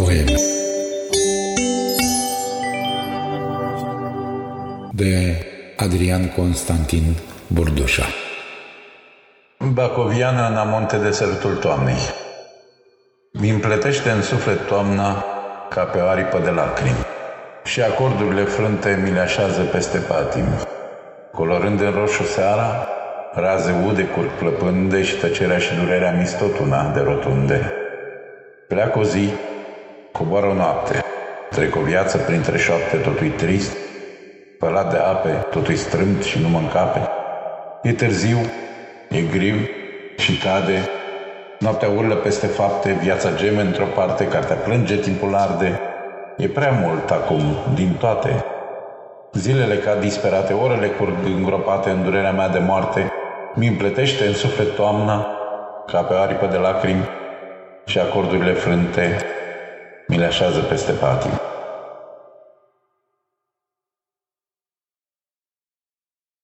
Poeme de Adrian Constantin Burdușa Bacoviana în amonte de sărutul toamnei mi împletește în suflet toamna ca pe o aripă de lacrimi și acordurile frânte mi le așează peste patim. Colorând în roșu seara, raze ude curg plăpânde și tăcerea și durerea mi tot una de rotunde. Pleacă o zi, coboară o noapte, trec o viață printre șoapte, totul trist, pălat de ape, totul strâmt și nu mă încape. E târziu, e griu și cade, noaptea urlă peste fapte, viața geme într-o parte, cartea plânge, timpul arde. E prea mult acum, din toate. Zilele ca disperate, orele curg îngropate în durerea mea de moarte, mi împletește în suflet toamna, ca pe o aripă de lacrimi, și acordurile frânte mi le așează peste patii.